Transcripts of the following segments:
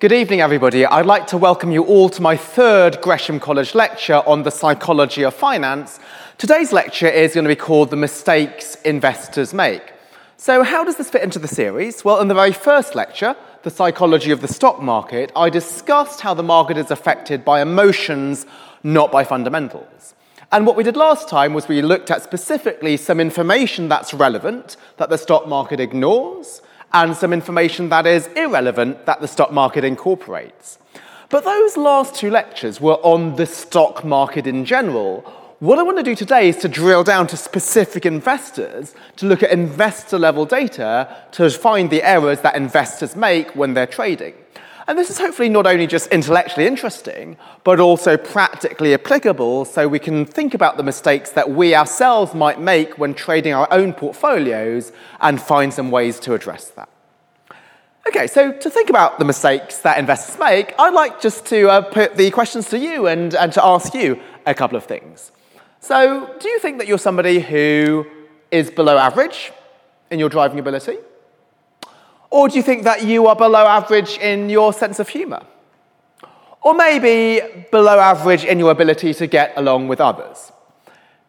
Good evening, everybody. I'd like to welcome you all to my third Gresham College lecture on the psychology of finance. Today's lecture is going to be called The Mistakes Investors Make. So, how does this fit into the series? Well, in the very first lecture, The Psychology of the Stock Market, I discussed how the market is affected by emotions, not by fundamentals. And what we did last time was we looked at specifically some information that's relevant that the stock market ignores and some information that is irrelevant that the stock market incorporates. But those last two lectures were on the stock market in general. What I want to do today is to drill down to specific investors, to look at investor level data to find the errors that investors make when they're trading. And this is hopefully not only just intellectually interesting, but also practically applicable so we can think about the mistakes that we ourselves might make when trading our own portfolios and find some ways to address that. Okay, so to think about the mistakes that investors make, I'd like just to uh, put the questions to you and, and to ask you a couple of things. So, do you think that you're somebody who is below average in your driving ability? Or do you think that you are below average in your sense of humour? Or maybe below average in your ability to get along with others?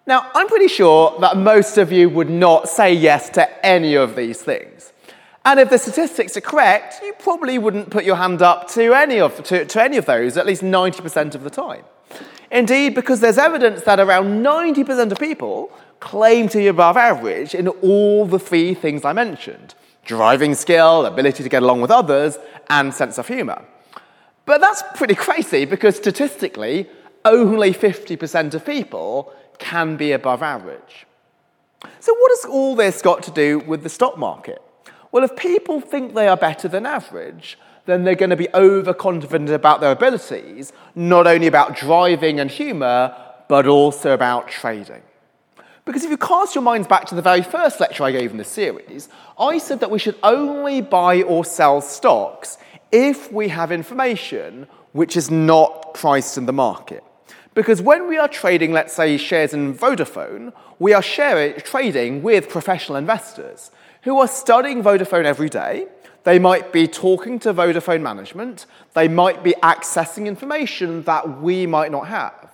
Now, I'm pretty sure that most of you would not say yes to any of these things. And if the statistics are correct, you probably wouldn't put your hand up to any of, to, to any of those at least 90% of the time. Indeed, because there's evidence that around 90% of people claim to be above average in all the three things I mentioned driving skill, ability to get along with others, and sense of humor. But that's pretty crazy because statistically, only 50% of people can be above average. So, what has all this got to do with the stock market? Well, if people think they are better than average, then they're going to be overconfident about their abilities, not only about driving and humour, but also about trading. Because if you cast your minds back to the very first lecture I gave in this series, I said that we should only buy or sell stocks if we have information which is not priced in the market. Because when we are trading, let's say, shares in Vodafone, we are trading with professional investors who are studying Vodafone every day. They might be talking to Vodafone management. They might be accessing information that we might not have.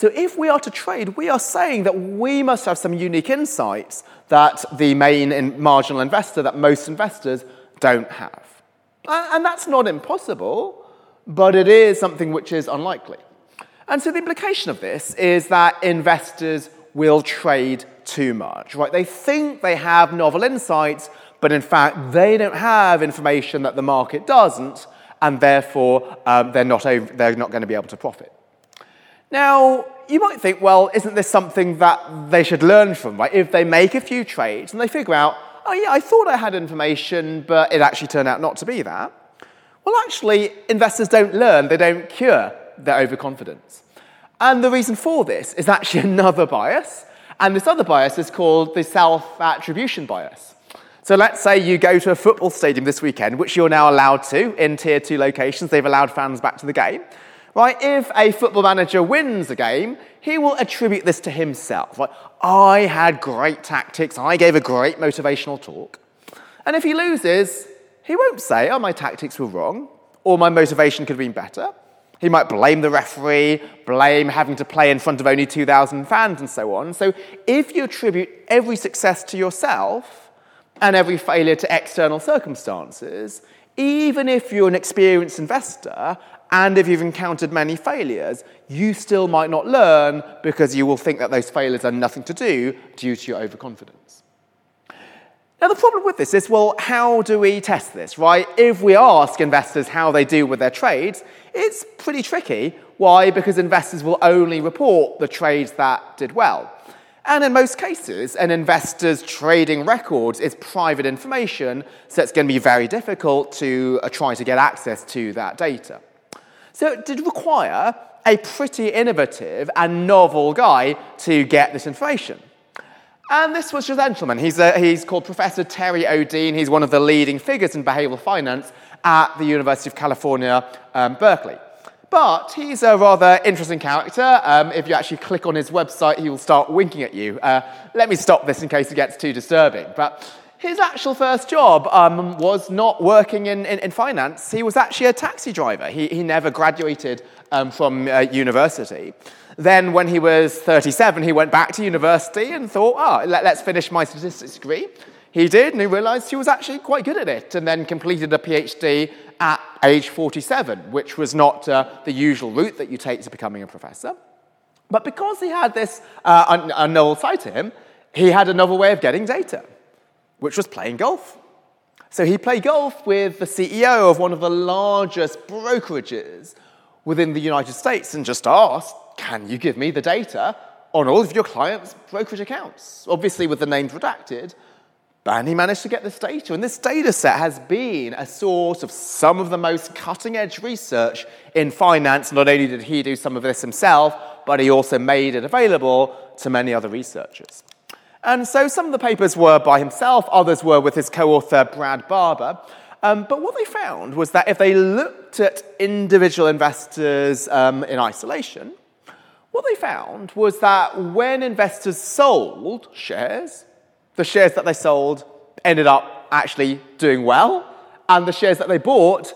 So if we are to trade, we are saying that we must have some unique insights that the main marginal investor, that most investors don't have. And that's not impossible, but it is something which is unlikely. And so the implication of this is that investors will trade too much, right? They think they have novel insights, but in fact, they don't have information that the market doesn't, and therefore um, they're, not, they're not going to be able to profit. Now, you might think, well, isn't this something that they should learn from, right? If they make a few trades and they figure out, oh, yeah, I thought I had information, but it actually turned out not to be that. Well, actually, investors don't learn, they don't cure their overconfidence. And the reason for this is actually another bias, and this other bias is called the self attribution bias. So let's say you go to a football stadium this weekend, which you're now allowed to in tier two locations, they've allowed fans back to the game right? If a football manager wins a game, he will attribute this to himself. I had great tactics, I gave a great motivational talk. And if he loses, he won't say, oh, my tactics were wrong, or my motivation could have been better. He might blame the referee, blame having to play in front of only 2,000 fans, and so on. So if you attribute every success to yourself and every failure to external circumstances, even if you're an experienced investor and if you've encountered many failures, you still might not learn because you will think that those failures are nothing to do due to your overconfidence. Now, the problem with this is well, how do we test this, right? If we ask investors how they do with their trades, it's pretty tricky. Why? Because investors will only report the trades that did well. And in most cases, an investor's trading records is private information, so it's going to be very difficult to uh, try to get access to that data. So it did require a pretty innovative and novel guy to get this information. And this was your gentleman. He's, a, he's called Professor Terry Odean. He's one of the leading figures in behavioral finance at the University of California, um, Berkeley. But he's a rather interesting character. Um, if you actually click on his website, he will start winking at you. Uh, let me stop this in case it gets too disturbing. But his actual first job um, was not working in, in, in, finance. He was actually a taxi driver. He, he never graduated um, from uh, university. Then, when he was 37, he went back to university and thought, oh, let, let's finish my statistics degree. He did, and he realized he was actually quite good at it, and then completed a PhD at age 47, which was not uh, the usual route that you take to becoming a professor. But because he had this uh, novel side to him, he had another way of getting data which was playing golf. So he played golf with the CEO of one of the largest brokerages within the United States and just asked, Can you give me the data on all of your clients' brokerage accounts? Obviously, with the names redacted. And he managed to get this data. And this data set has been a source of some of the most cutting edge research in finance. Not only did he do some of this himself, but he also made it available to many other researchers. And so some of the papers were by himself, others were with his co author Brad Barber. Um, but what they found was that if they looked at individual investors um, in isolation, what they found was that when investors sold shares, the shares that they sold ended up actually doing well, and the shares that they bought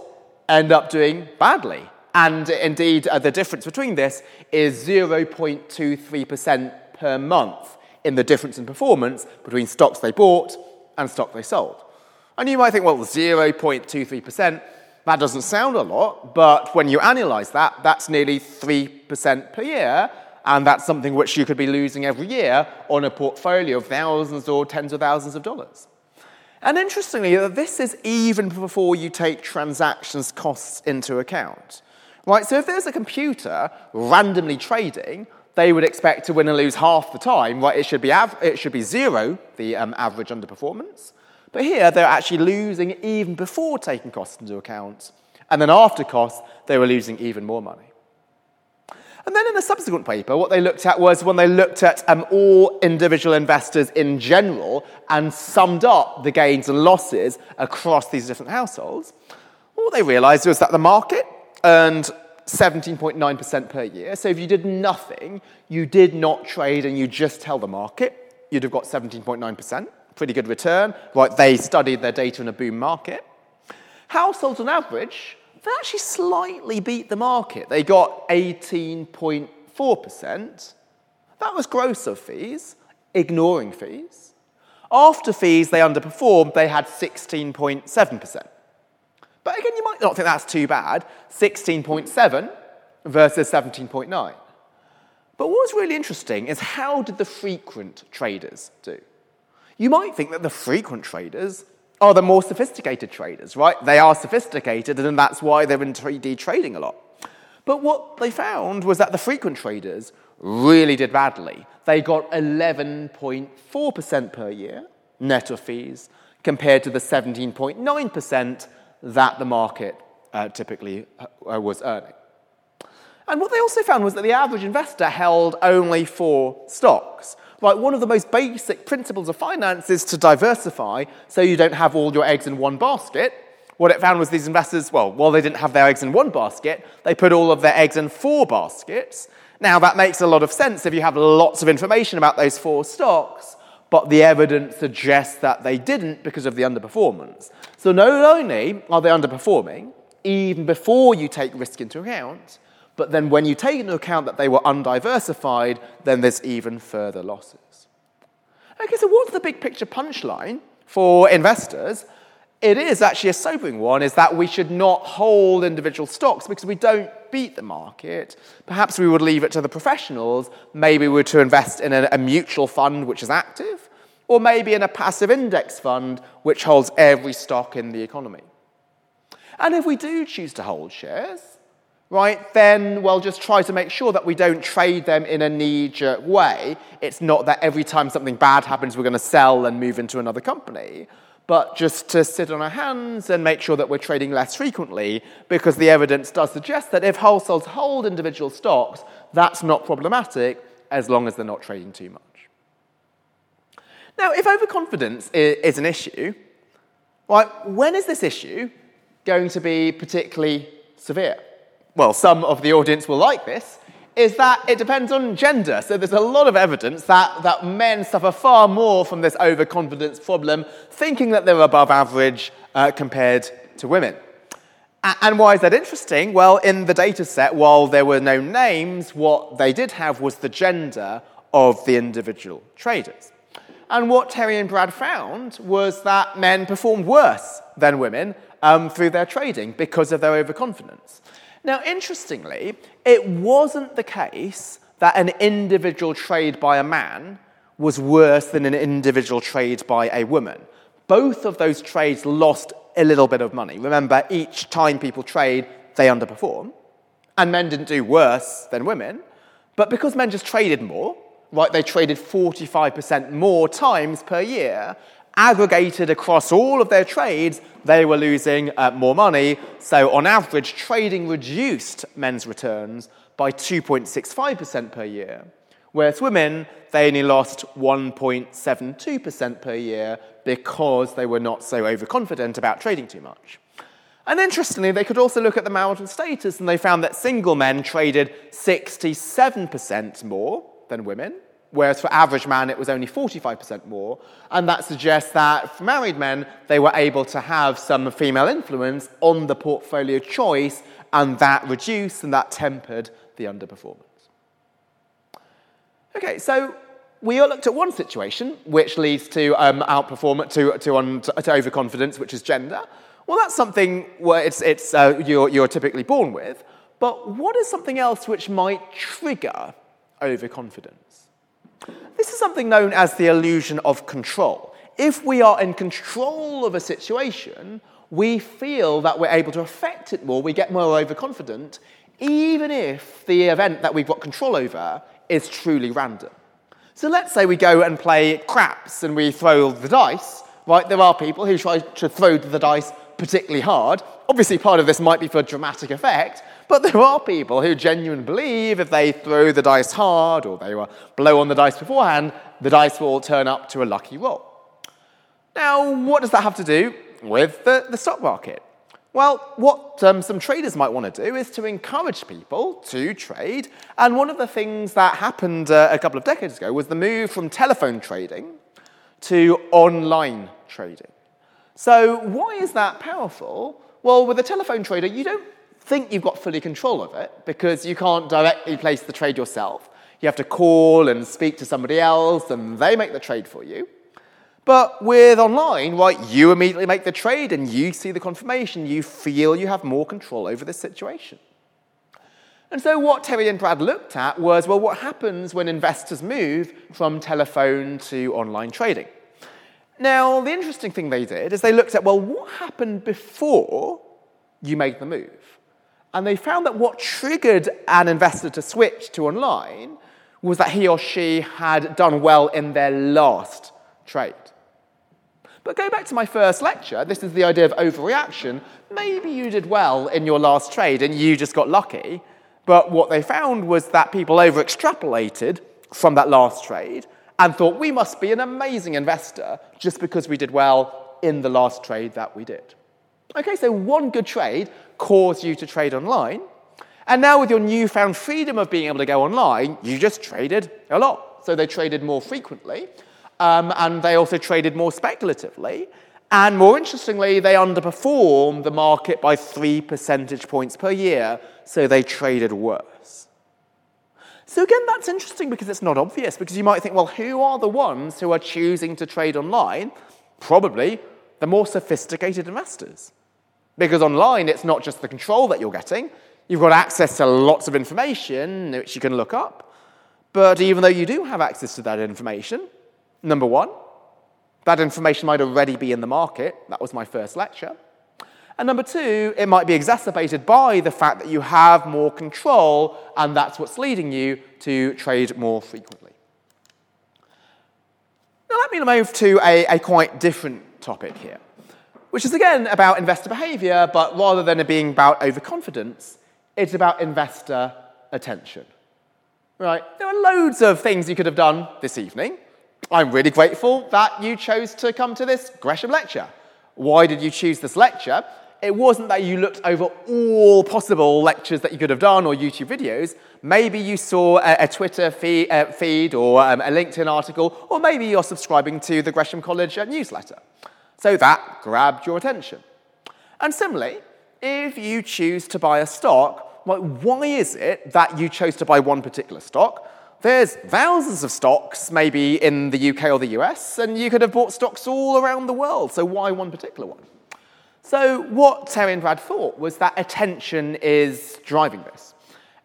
end up doing badly. And indeed, uh, the difference between this is 0.23% per month in the difference in performance between stocks they bought and stock they sold. And you might think, well, 0.23%, that doesn't sound a lot, but when you analyze that, that's nearly 3% per year, and that's something which you could be losing every year on a portfolio of thousands or tens of thousands of dollars. And interestingly, this is even before you take transactions costs into account. Right, so if there's a computer randomly trading, they would expect to win and lose half the time. Right? It should be, av- it should be zero, the um, average underperformance. But here, they're actually losing even before taking costs into account. And then after costs, they were losing even more money. And then in a subsequent paper, what they looked at was when they looked at um, all individual investors in general and summed up the gains and losses across these different households, what they realized was that the market earned 17.9% per year. So if you did nothing, you did not trade and you just held the market, you'd have got 17.9%. Pretty good return. Right, they studied their data in a boom market. Households on average, they actually slightly beat the market. They got 18.4%. That was gross of fees, ignoring fees. After fees, they underperformed, they had 16.7%. But again, you might not think that's too bad 16.7 versus 17.9. But what was really interesting is how did the frequent traders do? You might think that the frequent traders are the more sophisticated traders, right? They are sophisticated, and that's why they're in 3D trading a lot. But what they found was that the frequent traders really did badly. They got 11.4% per year net of fees compared to the 17.9% that the market uh, typically uh, was earning. And what they also found was that the average investor held only four stocks. Like one of the most basic principles of finance is to diversify so you don't have all your eggs in one basket. What it found was these investors, well, while they didn't have their eggs in one basket, they put all of their eggs in four baskets. Now, that makes a lot of sense if you have lots of information about those four stocks, but the evidence suggests that they didn't because of the underperformance. So not only are they underperforming, even before you take risk into account, but then when you take into account that they were undiversified, then there's even further losses. Okay, so what's the big picture punchline for investors? It is actually a sobering one, is that we should not hold individual stocks because we don't beat the market. Perhaps we would leave it to the professionals. Maybe we were to invest in a, a mutual fund which is active, or maybe in a passive index fund which holds every stock in the economy. And if we do choose to hold shares, right, then we'll just try to make sure that we don't trade them in a knee jerk way. It's not that every time something bad happens, we're going to sell and move into another company, but just to sit on our hands and make sure that we're trading less frequently, because the evidence does suggest that if households hold individual stocks, that's not problematic as long as they're not trading too much. Now, if overconfidence is an issue, right, when is this issue going to be particularly severe? Well, some of the audience will like this. is that it depends on gender. So there's a lot of evidence that, that men suffer far more from this overconfidence problem, thinking that they're above average uh, compared to women. And why is that interesting? Well, in the data set, while there were no names, what they did have was the gender of the individual traders. And what Terry and Brad found was that men performed worse than women um, through their trading because of their overconfidence. Now, interestingly, it wasn't the case that an individual trade by a man was worse than an individual trade by a woman. Both of those trades lost a little bit of money. Remember, each time people trade, they underperform. And men didn't do worse than women. But because men just traded more, right, they traded 45% more times per year, aggregated across all of their trades, they were losing uh, more money. So, on average, trading reduced men's returns by 2.65% per year. Whereas women, they only lost 1.72% per year because they were not so overconfident about trading too much. And interestingly, they could also look at the marital status and they found that single men traded 67% more than women, whereas for average man it was only 45% more. And that suggests that for married men, they were able to have some female influence on the portfolio choice, and that reduced and that tempered the underperformance. Okay, so we all looked at one situation which leads to um, outperformance, to, to, un, to, overconfidence, which is gender. Well, that's something where it's, it's, uh, you're, you're typically born with. But what is something else which might trigger overconfidence? This is something known as the illusion of control. If we are in control of a situation, we feel that we're able to affect it more, we get more overconfident, even if the event that we've got control over is truly random. So let's say we go and play craps and we throw the dice, right? There are people who try to throw the dice particularly hard. Obviously, part of this might be for dramatic effect, but there are people who genuinely believe if they throw the dice hard or they blow on the dice beforehand, the dice will turn up to a lucky roll. Now, what does that have to do with the, the stock market? Well, what um, some traders might want to do is to encourage people to trade. And one of the things that happened uh, a couple of decades ago was the move from telephone trading to online trading. So, why is that powerful? Well, with a telephone trader, you don't think you've got fully control of it because you can't directly place the trade yourself. You have to call and speak to somebody else, and they make the trade for you. But with online, right, you immediately make the trade and you see the confirmation. You feel you have more control over the situation. And so, what Terry and Brad looked at was well, what happens when investors move from telephone to online trading? Now, the interesting thing they did is they looked at well, what happened before you made the move? And they found that what triggered an investor to switch to online was that he or she had done well in their last trade. But go back to my first lecture, this is the idea of overreaction. Maybe you did well in your last trade and you just got lucky, but what they found was that people over extrapolated from that last trade and thought we must be an amazing investor just because we did well in the last trade that we did. Okay, so one good trade caused you to trade online, and now with your newfound freedom of being able to go online, you just traded a lot. So they traded more frequently, um, and they also traded more speculatively. And more interestingly, they underperformed the market by three percentage points per year, so they traded worse. So, again, that's interesting because it's not obvious, because you might think, well, who are the ones who are choosing to trade online? Probably the more sophisticated investors. Because online, it's not just the control that you're getting, you've got access to lots of information which you can look up. But even though you do have access to that information, Number one, that information might already be in the market. That was my first lecture. And number two, it might be exacerbated by the fact that you have more control, and that's what's leading you to trade more frequently. Now, let me move to a, a quite different topic here, which is again about investor behavior, but rather than it being about overconfidence, it's about investor attention. Right? There are loads of things you could have done this evening. I'm really grateful that you chose to come to this Gresham lecture. Why did you choose this lecture? it wasn't that you looked over all possible lectures that you could have done or YouTube videos. Maybe you saw a, a Twitter feed, uh, feed or um, a LinkedIn article, or maybe you're subscribing to the Gresham College uh, newsletter. So that grabbed your attention. And similarly, if you choose to buy a stock, well, why is it that you chose to buy one particular stock? There's thousands of stocks, maybe in the UK or the US, and you could have bought stocks all around the world, so why one particular one? So, what Terry and Brad thought was that attention is driving this.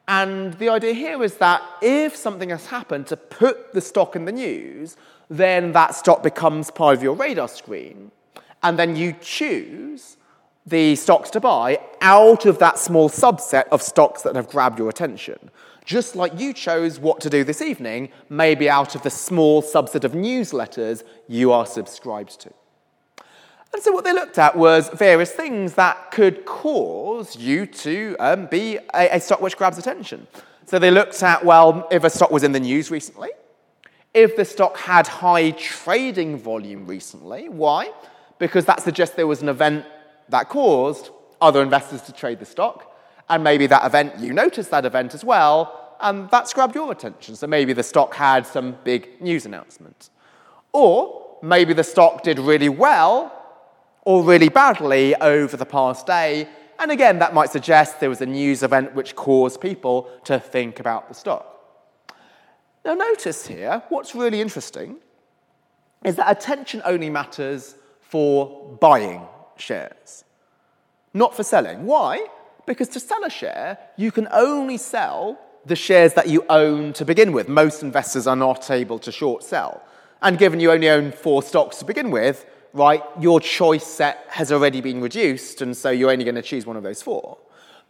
And the idea here is that if something has happened to put the stock in the news, then that stock becomes part of your radar screen. And then you choose the stocks to buy out of that small subset of stocks that have grabbed your attention. Just like you chose what to do this evening, maybe out of the small subset of newsletters you are subscribed to. And so what they looked at was various things that could cause you to um, be a, a stock which grabs attention. So they looked at, well, if a stock was in the news recently, if the stock had high trading volume recently. Why? Because that suggests there was an event that caused other investors to trade the stock. And maybe that event, you noticed that event as well, and that's grabbed your attention. So maybe the stock had some big news announcement. Or maybe the stock did really well or really badly over the past day. And again, that might suggest there was a news event which caused people to think about the stock. Now, notice here, what's really interesting is that attention only matters for buying shares, not for selling. Why? Because to sell a share, you can only sell the shares that you own to begin with. Most investors are not able to short sell. And given you only own four stocks to begin with, right, your choice set has already been reduced, and so you're only going to choose one of those four.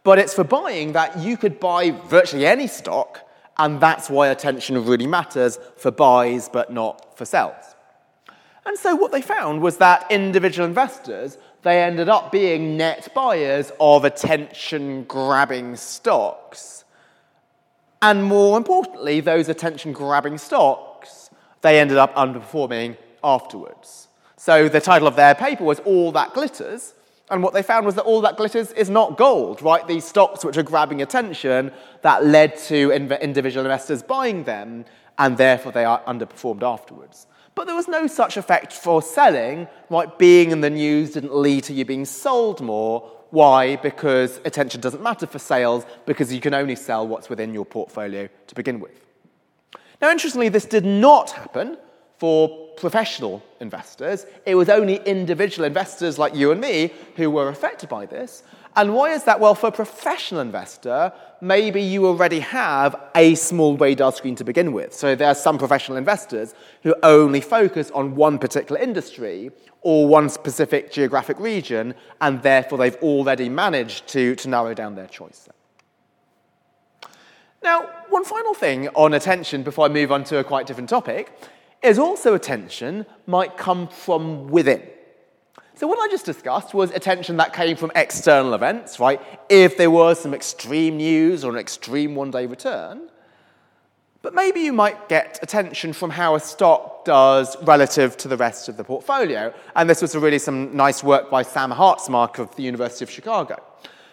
But it's for buying that you could buy virtually any stock, and that's why attention really matters for buys but not for sells. And so what they found was that individual investors, they ended up being net buyers of attention grabbing stocks. And more importantly, those attention grabbing stocks, they ended up underperforming afterwards. So the title of their paper was All That Glitters. And what they found was that all that glitters is not gold, right? These stocks which are grabbing attention that led to individual investors buying them, and therefore they are underperformed afterwards. But there was no such effect for selling, right? Being in the news didn't lead to you being sold more. Why? Because attention doesn't matter for sales, because you can only sell what's within your portfolio to begin with. Now, interestingly, this did not happen for professional investors. It was only individual investors like you and me who were affected by this. And why is that? Well, for a professional investor, maybe you already have a small radar screen to begin with. So there are some professional investors who only focus on one particular industry or one specific geographic region, and therefore they've already managed to, to narrow down their choice. Now, one final thing on attention before I move on to a quite different topic is also attention might come from within. So, what I just discussed was attention that came from external events, right? If there was some extreme news or an extreme one day return. But maybe you might get attention from how a stock does relative to the rest of the portfolio. And this was really some nice work by Sam Hartzmark of the University of Chicago.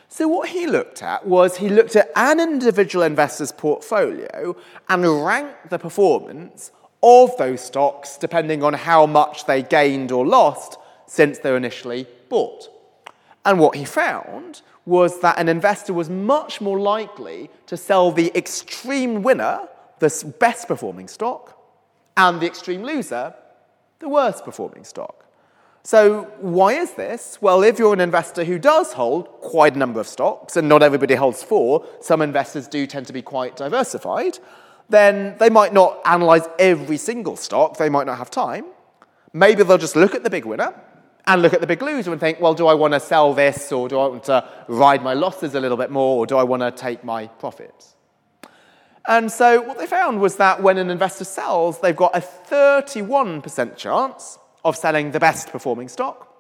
So, what he looked at was he looked at an individual investor's portfolio and ranked the performance of those stocks depending on how much they gained or lost since they were initially bought. And what he found was that an investor was much more likely to sell the extreme winner, the best performing stock, and the extreme loser, the worst performing stock. So, why is this? Well, if you're an investor who does hold quite a number of stocks, and not everybody holds four, some investors do tend to be quite diversified, then they might not analyze every single stock, they might not have time. Maybe they'll just look at the big winner and look at the big loser and think, well, do I want to sell this or do I want to ride my losses a little bit more or do I want to take my profits? And so what they found was that when an investor sells, they've got a 31% chance of selling the best performing stock,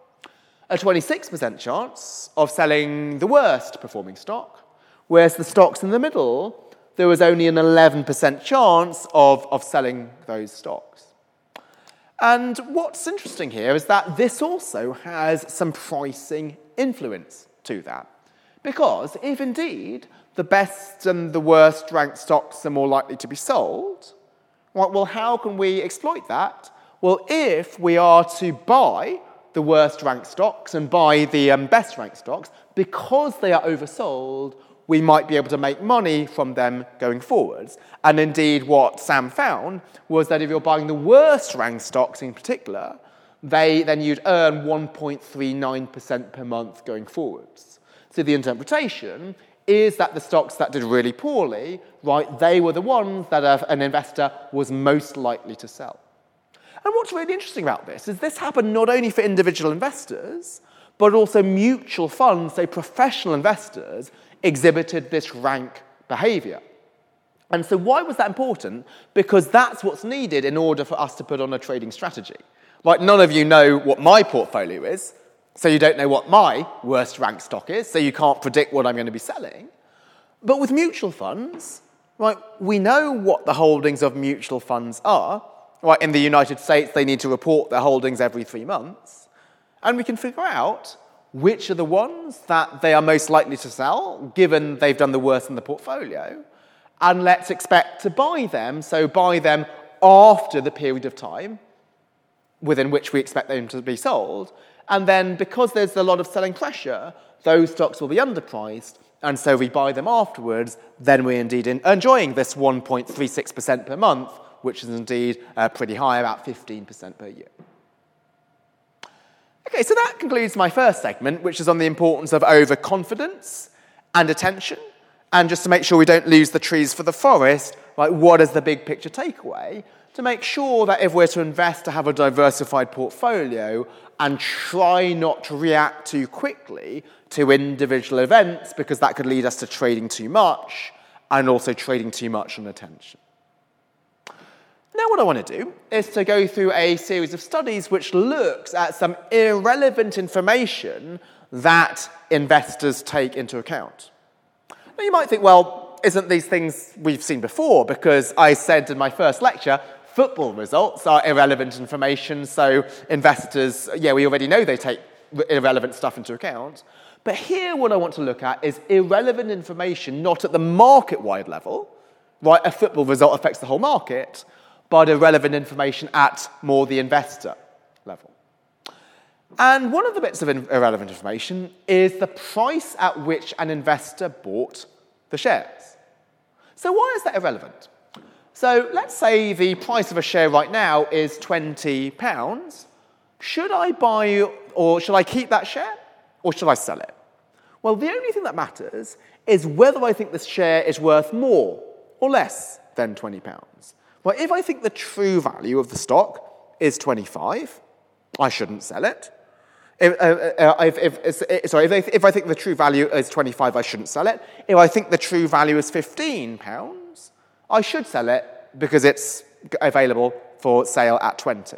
a 26% chance of selling the worst performing stock, whereas the stocks in the middle there was only an 11% chance of, of selling those stocks. And what's interesting here is that this also has some pricing influence to that. Because if indeed the best and the worst ranked stocks are more likely to be sold, well, how can we exploit that? Well, if we are to buy the worst ranked stocks and buy the um, best ranked stocks, because they are oversold, we might be able to make money from them going forwards. And indeed, what Sam found was that if you're buying the worst ranked stocks in particular, they, then you'd earn 1.39% per month going forwards. So the interpretation is that the stocks that did really poorly, right, they were the ones that an investor was most likely to sell. And what's really interesting about this is this happened not only for individual investors, but also mutual funds, so professional investors, exhibited this rank behavior. And so, why was that important? Because that's what's needed in order for us to put on a trading strategy. Like, none of you know what my portfolio is, so you don't know what my worst ranked stock is, so you can't predict what I'm going to be selling. But with mutual funds, right, we know what the holdings of mutual funds are. Right, in the United States, they need to report their holdings every three months. And we can figure out which are the ones that they are most likely to sell, given they've done the worst in the portfolio, and let's expect to buy them, so buy them after the period of time within which we expect them to be sold. And then, because there's a lot of selling pressure, those stocks will be underpriced, and so we buy them afterwards, then we're indeed enjoying this 1.36% per month, which is indeed uh, pretty high, about 15% per year. Okay, so that concludes my first segment, which is on the importance of overconfidence and attention. And just to make sure we don't lose the trees for the forest, like what is the big picture takeaway? To make sure that if we're to invest to have a diversified portfolio and try not to react too quickly to individual events because that could lead us to trading too much and also trading too much on attention. Now, what I want to do is to go through a series of studies which looks at some irrelevant information that investors take into account. Now, you might think, well, isn't these things we've seen before? Because I said in my first lecture, football results are irrelevant information, so investors, yeah, we already know they take irrelevant stuff into account. But here, what I want to look at is irrelevant information not at the market wide level, right? A football result affects the whole market, but irrelevant information at more the investor level. And one of the bits of irrelevant information is the price at which an investor bought the shares. So, why is that irrelevant? So, let's say the price of a share right now is £20. Should I buy or should I keep that share or should I sell it? Well, the only thing that matters is whether I think this share is worth more or less than £20. Well, if I think the true value of the stock is 25, I shouldn't sell it. If, uh, uh, if, if, uh, sorry, if, if I think the true value is 25, I shouldn't sell it. If I think the true value is 15 pounds, I should sell it because it's available for sale at 20.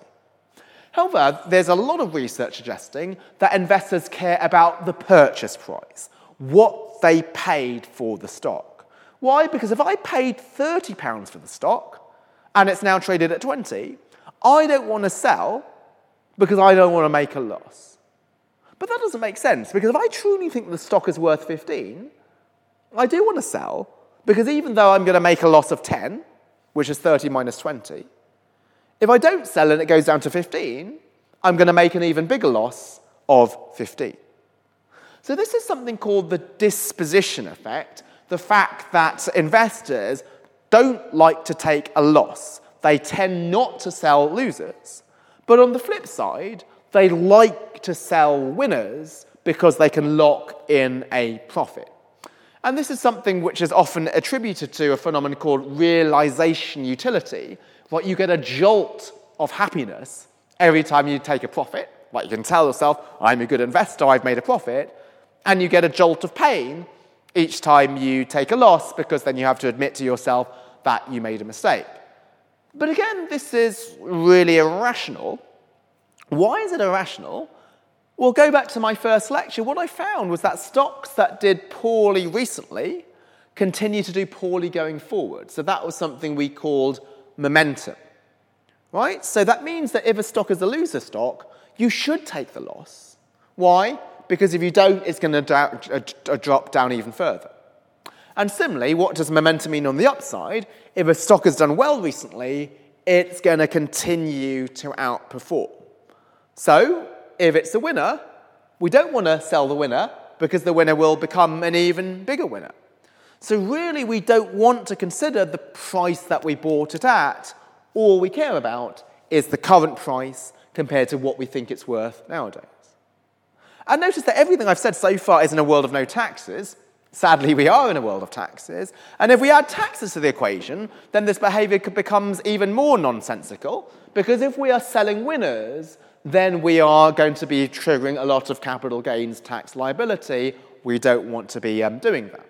However, there's a lot of research suggesting that investors care about the purchase price, what they paid for the stock. Why? Because if I paid £30 for the stock, and it's now traded at 20, I don't want to sell because I don't want to make a loss. But that doesn't make sense because if I truly think the stock is worth 15, I do want to sell because even though I'm going to make a loss of 10, which is 30 minus 20, if I don't sell and it goes down to 15, I'm going to make an even bigger loss of 15. So, this is something called the disposition effect the fact that investors don't like to take a loss. They tend not to sell losers. But on the flip side, they like to sell winners because they can lock in a profit. And this is something which is often attributed to a phenomenon called realization utility. Like you get a jolt of happiness every time you take a profit. Like you can tell yourself, I'm a good investor, I've made a profit. And you get a jolt of pain each time you take a loss because then you have to admit to yourself that you made a mistake. But again, this is really irrational. Why is it irrational? Well, go back to my first lecture. What I found was that stocks that did poorly recently continue to do poorly going forward. So that was something we called momentum. right? So that means that if a stock is a loser stock, you should take the loss. Why? Because if you don't, it's going to uh, drop down even further. And similarly, what does momentum mean on the upside? If a stock has done well recently, it's going to continue to outperform. So, if it's a winner, we don't want to sell the winner because the winner will become an even bigger winner. So, really, we don't want to consider the price that we bought it at. All we care about is the current price compared to what we think it's worth nowadays. And notice that everything I've said so far is in a world of no taxes. Sadly, we are in a world of taxes. And if we add taxes to the equation, then this behavior becomes even more nonsensical. Because if we are selling winners, then we are going to be triggering a lot of capital gains tax liability. We don't want to be um, doing that.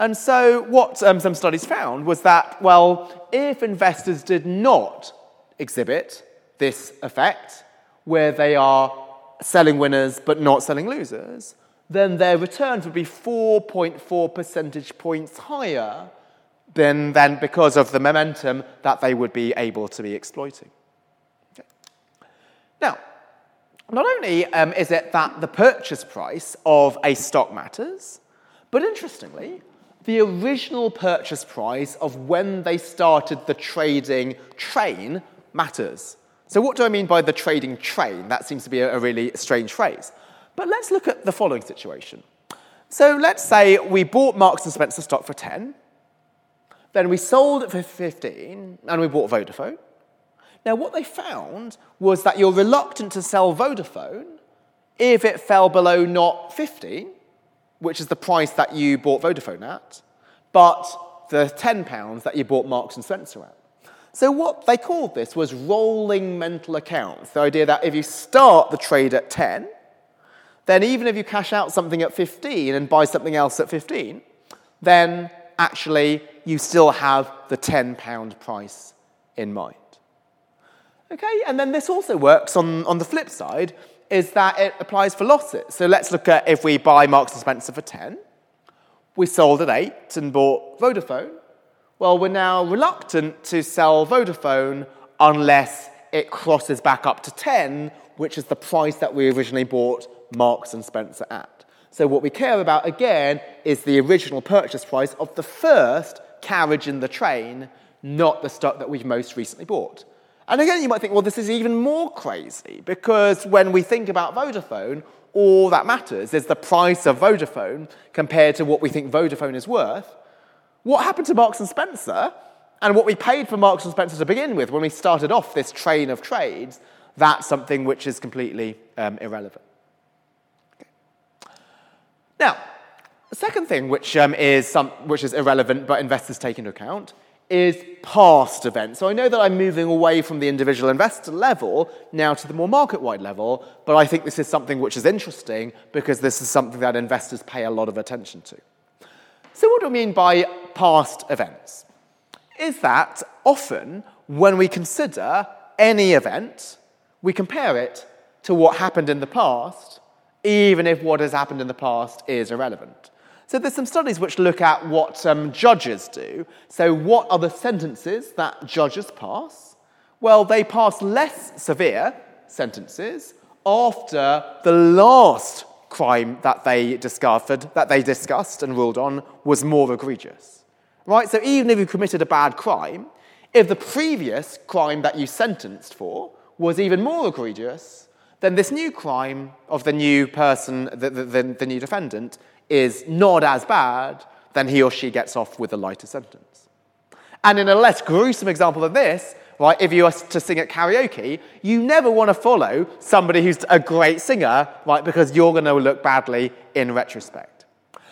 And so, what um, some studies found was that, well, if investors did not exhibit this effect, where they are selling winners but not selling losers, then their returns would be 4.4 percentage points higher than, than because of the momentum that they would be able to be exploiting. Okay. Now, not only um, is it that the purchase price of a stock matters, but interestingly, the original purchase price of when they started the trading train matters. So, what do I mean by the trading train? That seems to be a, really strange phrase. But let's look at the following situation. So, let's say we bought Marks and Spencer stock for 10, then we sold it for 15, and we bought Vodafone. Now, what they found was that you're reluctant to sell Vodafone if it fell below not 15, which is the price that you bought Vodafone at, but the £10 that you bought Marks and Spencer at. So, what they called this was rolling mental accounts. The idea that if you start the trade at 10, then even if you cash out something at 15 and buy something else at 15, then actually you still have the £10 price in mind. Okay, and then this also works on, on the flip side, is that it applies for losses. So let's look at if we buy Marks and Spencer for 10, we sold at 8 and bought Vodafone, well, we're now reluctant to sell Vodafone unless it crosses back up to 10, which is the price that we originally bought Marks and Spencer at. So what we care about again is the original purchase price of the first carriage in the train, not the stock that we've most recently bought. And again, you might think, well, this is even more crazy because when we think about Vodafone, all that matters is the price of Vodafone compared to what we think Vodafone is worth. What happened to Marks and Spencer and what we paid for Marks and Spencer to begin with when we started off this train of trades, that's something which is completely um, irrelevant. Okay. Now, the second thing which, um, is some, which is irrelevant but investors take into account is past events. So I know that I'm moving away from the individual investor level now to the more market wide level, but I think this is something which is interesting because this is something that investors pay a lot of attention to. So, what do I mean by past events? Is that often when we consider any event, we compare it to what happened in the past, even if what has happened in the past is irrelevant. So, there's some studies which look at what um, judges do. So, what are the sentences that judges pass? Well, they pass less severe sentences after the last crime that they discovered, that they discussed and ruled on, was more egregious. Right? So even if you committed a bad crime, if the previous crime that you sentenced for was even more egregious, then this new crime of the new person, the, the, the, new defendant, is not as bad, then he or she gets off with a lighter sentence. And in a less gruesome example than this, right? If you are to sing at karaoke, you never want to follow somebody who's a great singer, right? Because you're going to look badly in retrospect.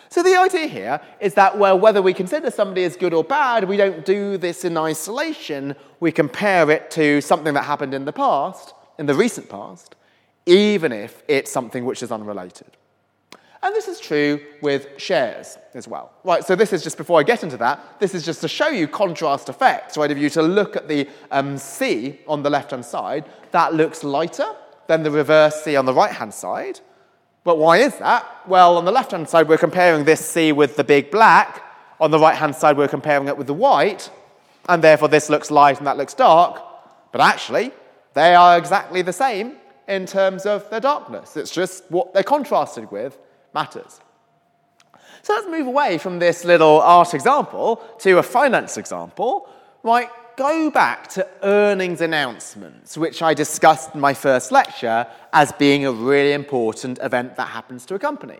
So the idea here is that, well, whether we consider somebody as good or bad, we don't do this in isolation. We compare it to something that happened in the past, in the recent past, even if it's something which is unrelated. And this is true with shares as well. Right, so this is just before I get into that, this is just to show you contrast effects, right? If you to look at the um, C on the left hand side, that looks lighter than the reverse C on the right hand side. But why is that? Well, on the left hand side, we're comparing this C with the big black. On the right hand side, we're comparing it with the white. And therefore, this looks light and that looks dark. But actually, they are exactly the same in terms of their darkness. It's just what they're contrasted with matters. So let's move away from this little art example to a finance example. Right, go back to earnings announcements, which I discussed in my first lecture as being a really important event that happens to a company.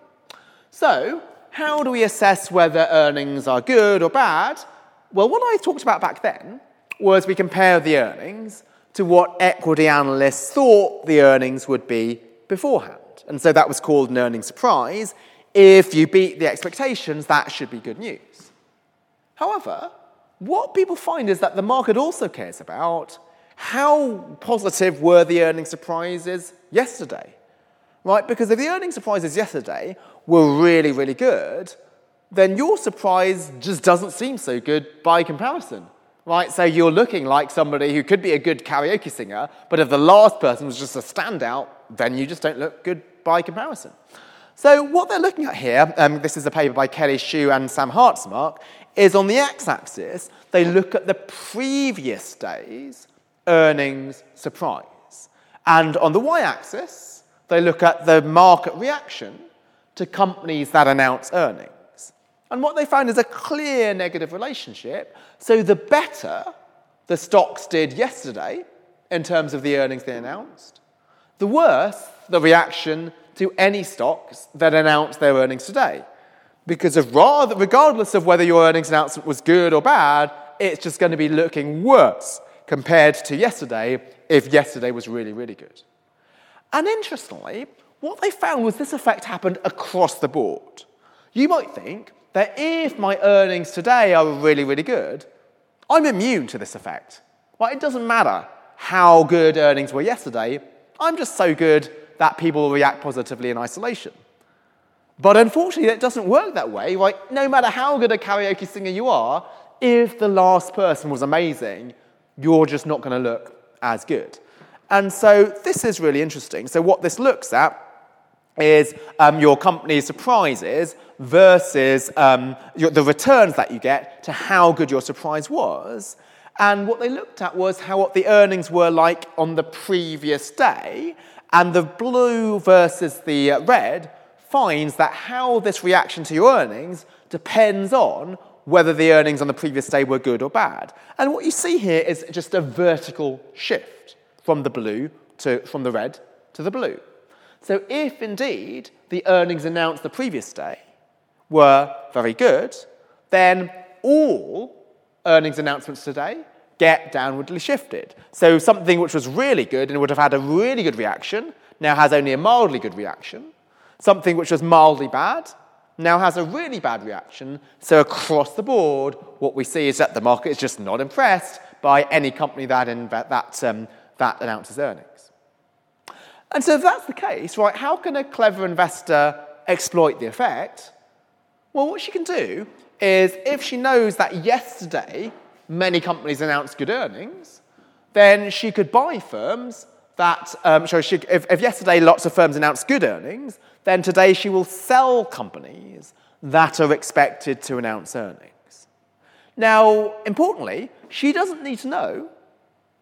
So, how do we assess whether earnings are good or bad? Well, what I talked about back then was we compare the earnings to what equity analysts thought the earnings would be beforehand. And so that was called an earnings surprise. If you beat the expectations, that should be good news. However, what people find is that the market also cares about how positive were the earnings surprises yesterday, right? Because if the earnings surprises yesterday were really, really good, then your surprise just doesn't seem so good by comparison, right? So you're looking like somebody who could be a good karaoke singer, but if the last person was just a standout, then you just don't look good by comparison. So what they're looking at here, um, this is a paper by Kelly Shue and Sam Hartzmark, is on the x-axis, they look at the previous day's earnings surprise. And on the y-axis, they look at the market reaction to companies that announce earnings. And what they found is a clear negative relationship. So the better the stocks did yesterday in terms of the earnings they announced, the worse the reaction to any stocks that announce their earnings today. Because of rather, regardless of whether your earnings announcement was good or bad, it's just going to be looking worse compared to yesterday if yesterday was really, really good. And interestingly, what they found was this effect happened across the board. You might think that if my earnings today are really, really good, I'm immune to this effect. Well, it doesn't matter how good earnings were yesterday, I'm just so good that people will react positively in isolation. But unfortunately, it doesn't work that way. Right? No matter how good a karaoke singer you are, if the last person was amazing, you're just not going to look as good. And so this is really interesting. So what this looks at is um, your company's surprises versus um, your, the returns that you get to how good your surprise was. And what they looked at was how what the earnings were like on the previous day, and the blue versus the red finds that how this reaction to your earnings depends on whether the earnings on the previous day were good or bad. And what you see here is just a vertical shift from the blue to from the red to the blue. So if indeed the earnings announced the previous day were very good, then all earnings announcements today get downwardly shifted. So something which was really good and would have had a really good reaction now has only a mildly good reaction. Something which was mildly bad now has a really bad reaction. So, across the board, what we see is that the market is just not impressed by any company that, that, um, that announces earnings. And so, if that's the case, right, how can a clever investor exploit the effect? Well, what she can do is if she knows that yesterday many companies announce good earnings, then she could buy firms that, um, so she, if, if yesterday lots of firms announced good earnings, then today she will sell companies that are expected to announce earnings. Now, importantly, she doesn't need to know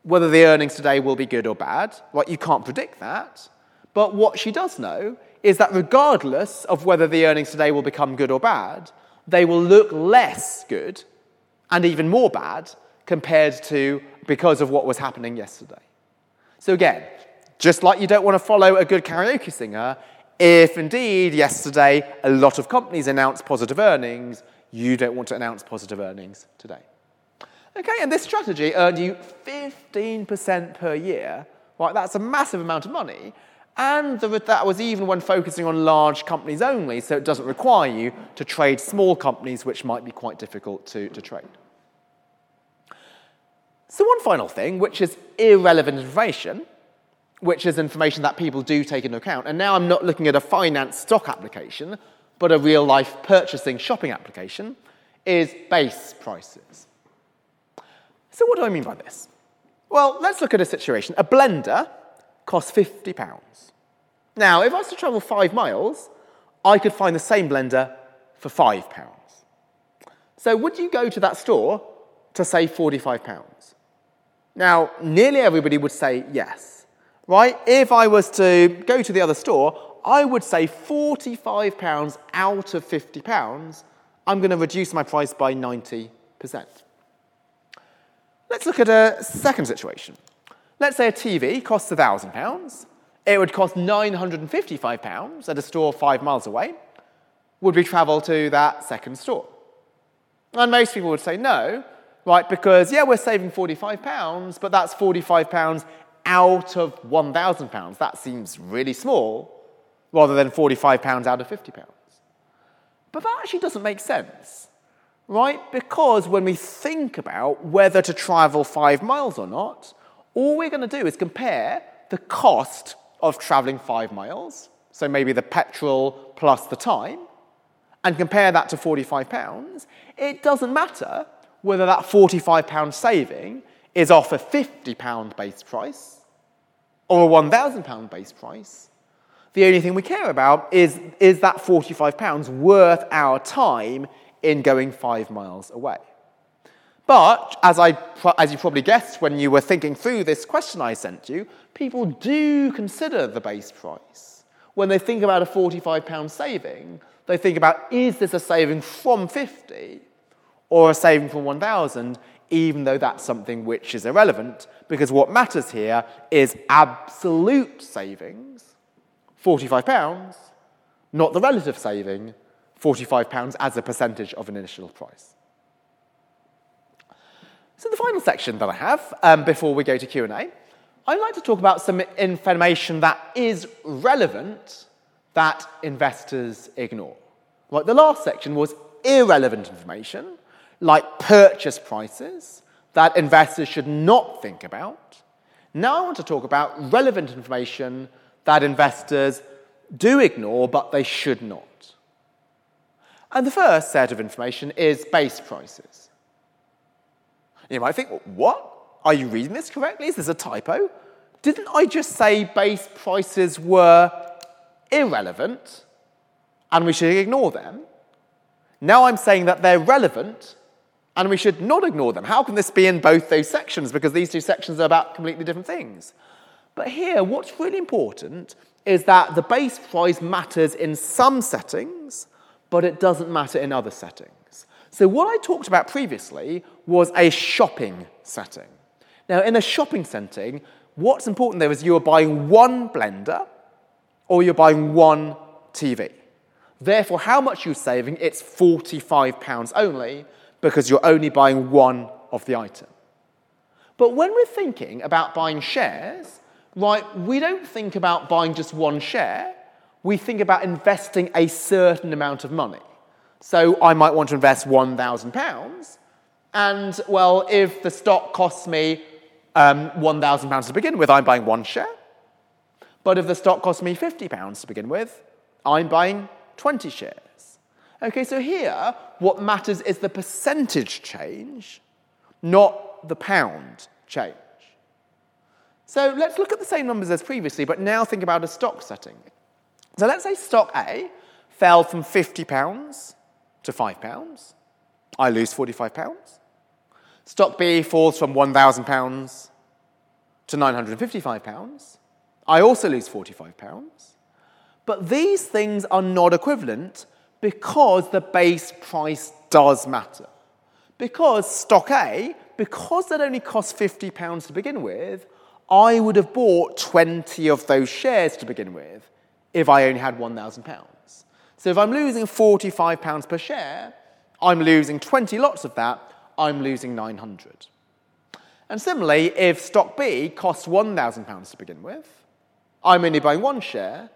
whether the earnings today will be good or bad. Right? You can't predict that. But what she does know is that regardless of whether the earnings today will become good or bad, they will look less good and even more bad compared to because of what was happening yesterday. So, again, just like you don't want to follow a good karaoke singer, if indeed yesterday a lot of companies announced positive earnings, you don't want to announce positive earnings today. Okay, and this strategy earned you 15% per year. Right, that's a massive amount of money. And that was even when focusing on large companies only, so it doesn't require you to trade small companies, which might be quite difficult to, to trade. So, one final thing, which is irrelevant information, which is information that people do take into account. And now I'm not looking at a finance stock application, but a real life purchasing shopping application, is base prices. So, what do I mean by this? Well, let's look at a situation. A blender costs £50. Now, if I was to travel five miles, I could find the same blender for £5. So, would you go to that store to save £45? Now, nearly everybody would say yes, right? If I was to go to the other store, I would say £45 out of £50, I'm going to reduce my price by 90%. Let's look at a second situation. Let's say a TV costs £1,000. It would cost £955 at a store five miles away. Would we travel to that second store? And most people would say no, right? Because, yeah, we're saving £45, but that's £45 out of £1,000. That seems really small, rather than £45 out of £50. But that actually doesn't make sense, right? Because when we think about whether to travel five miles or not, all we're going to do is compare the cost of traveling five miles, so maybe the petrol plus the time, and compare that to £45, it doesn't matter whether that £45 saving is off a £50 base price or a £1,000 base price. The only thing we care about is, is that £45 worth our time in going five miles away? But as, I, as you probably guessed when you were thinking through this question I sent you, people do consider the base price. When they think about a £45 saving, they think about is this a saving from 50 or a saving from 1,000, even though that's something which is irrelevant, because what matters here is absolute savings, £45, not the relative saving, £45 as a percentage of an initial price. So the final section that I have, um, before we go to Q&A, I'd like to talk about some information that is relevant that investors ignore. Like the last section was irrelevant information, like purchase prices, that investors should not think about. Now I want to talk about relevant information that investors do ignore, but they should not. And the first set of information is base prices. You might think, what? Are you reading this correctly? Is this a typo? Didn't I just say base prices were irrelevant and we should ignore them? Now I'm saying that they're relevant and we should not ignore them. How can this be in both those sections? Because these two sections are about completely different things. But here, what's really important is that the base price matters in some settings, but it doesn't matter in other settings. So, what I talked about previously was a shopping setting. Now, in a shopping setting, what's important there is you're buying one blender or you're buying one TV. Therefore, how much you're saving, it's £45 only because you're only buying one of the item. But when we're thinking about buying shares, right, we don't think about buying just one share. We think about investing a certain amount of money. So I might want to invest £1,000. And, well, if the stock costs me um, £1,000 to begin with, I'm buying one share. But if the stock costs me £50 to begin with, I'm buying 20 shares. Okay, so here, what matters is the percentage change, not the pound change. So let's look at the same numbers as previously, but now think about a stock setting. So let's say stock A fell from £50 to £5. I lose £45. Stock B falls from £1,000 to £955. I also lose £45. But these things are not equivalent because the base price does matter. Because stock A, because that only costs £50 to begin with, I would have bought 20 of those shares to begin with if I only had £1,000. So if I'm losing £45 per share, I'm losing 20 lots of that, I'm losing 900. And similarly, if stock B costs £1,000 to begin with, I'm only buying one share,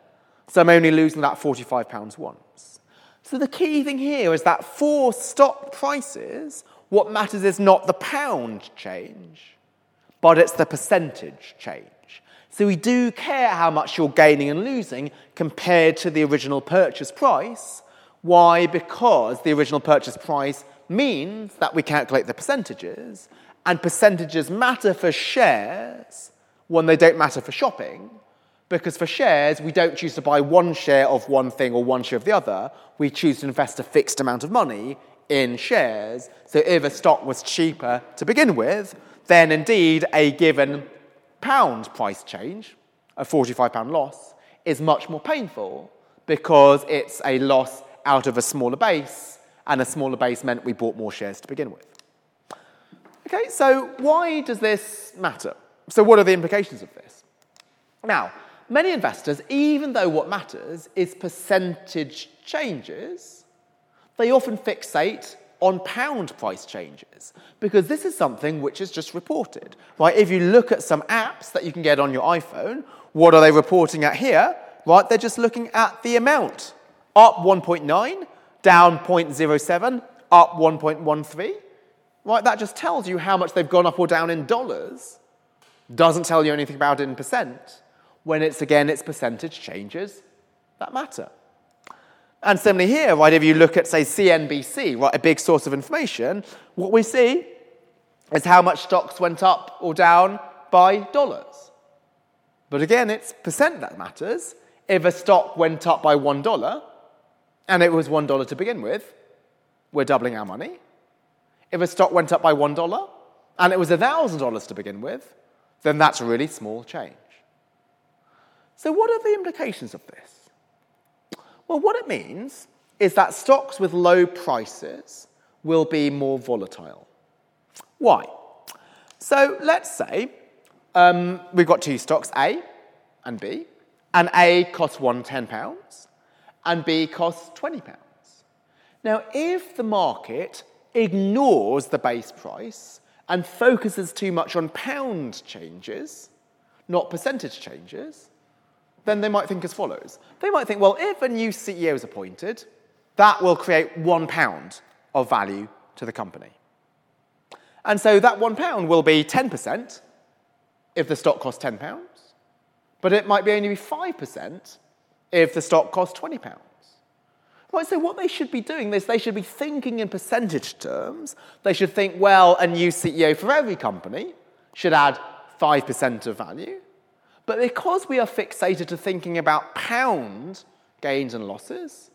so I'm only losing that £45 once. So the key thing here is that for stock prices, what matters is not the pound change, but it's the percentage change. So we do care how much you're gaining and losing compared to the original purchase price. Why? Because the original purchase price means that we calculate the percentages, and percentages matter for shares when they don't matter for shopping. Because for shares, we don't choose to buy one share of one thing or one share of the other. We choose to invest a fixed amount of money in shares. So if a stock was cheaper to begin with, then indeed a given pound price change, a £45 loss, is much more painful because it's a loss out of a smaller base, and a smaller base meant we bought more shares to begin with. Okay, so why does this matter? So, what are the implications of this? Now, many investors, even though what matters is percentage changes, they often fixate on pound price changes because this is something which is just reported. Right? If you look at some apps that you can get on your iPhone, what are they reporting at here? Right? They're just looking at the amount. Up 1.9, down 0.07, up 1.13. Right? That just tells you how much they've gone up or down in dollars. Doesn't tell you anything about it in percent. When it's again, it's percentage changes that matter. And similarly here, right, if you look at, say, CNBC, right, a big source of information, what we see is how much stocks went up or down by dollars. But again, it's percent that matters. If a stock went up by $1, and it was $1 to begin with, we're doubling our money. If a stock went up by $1, and it was $1,000 to begin with, then that's a really small change. So, what are the implications of this? Well, what it means is that stocks with low prices will be more volatile. Why? So let's say um, we've got two stocks, A and B, and A costs one £10 and B costs £20. Now, if the market ignores the base price and focuses too much on pound changes, not percentage changes, then they might think as follows. They might think, well, if a new CEO is appointed, that will create one pound of value to the company. And so that one pound will be 10% if the stock costs 10 pounds, but it might be only be 5% if the stock costs 20 pounds. Right, so what they should be doing is they should be thinking in percentage terms. They should think, well, a new CEO for every company should add 5% of value. But because we are fixated to thinking about pound gains and losses,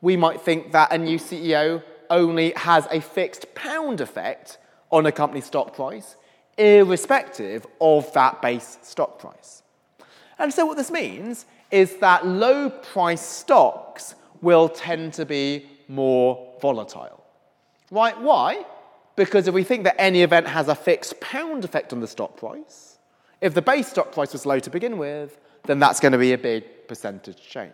we might think that a new CEO only has a fixed pound effect on a company's stock price, irrespective of that base stock price. And so, what this means is that low price stocks will tend to be more volatile. Right? Why? Because if we think that any event has a fixed pound effect on the stock price, if the base stock price was low to begin with, then that's going to be a big percentage change.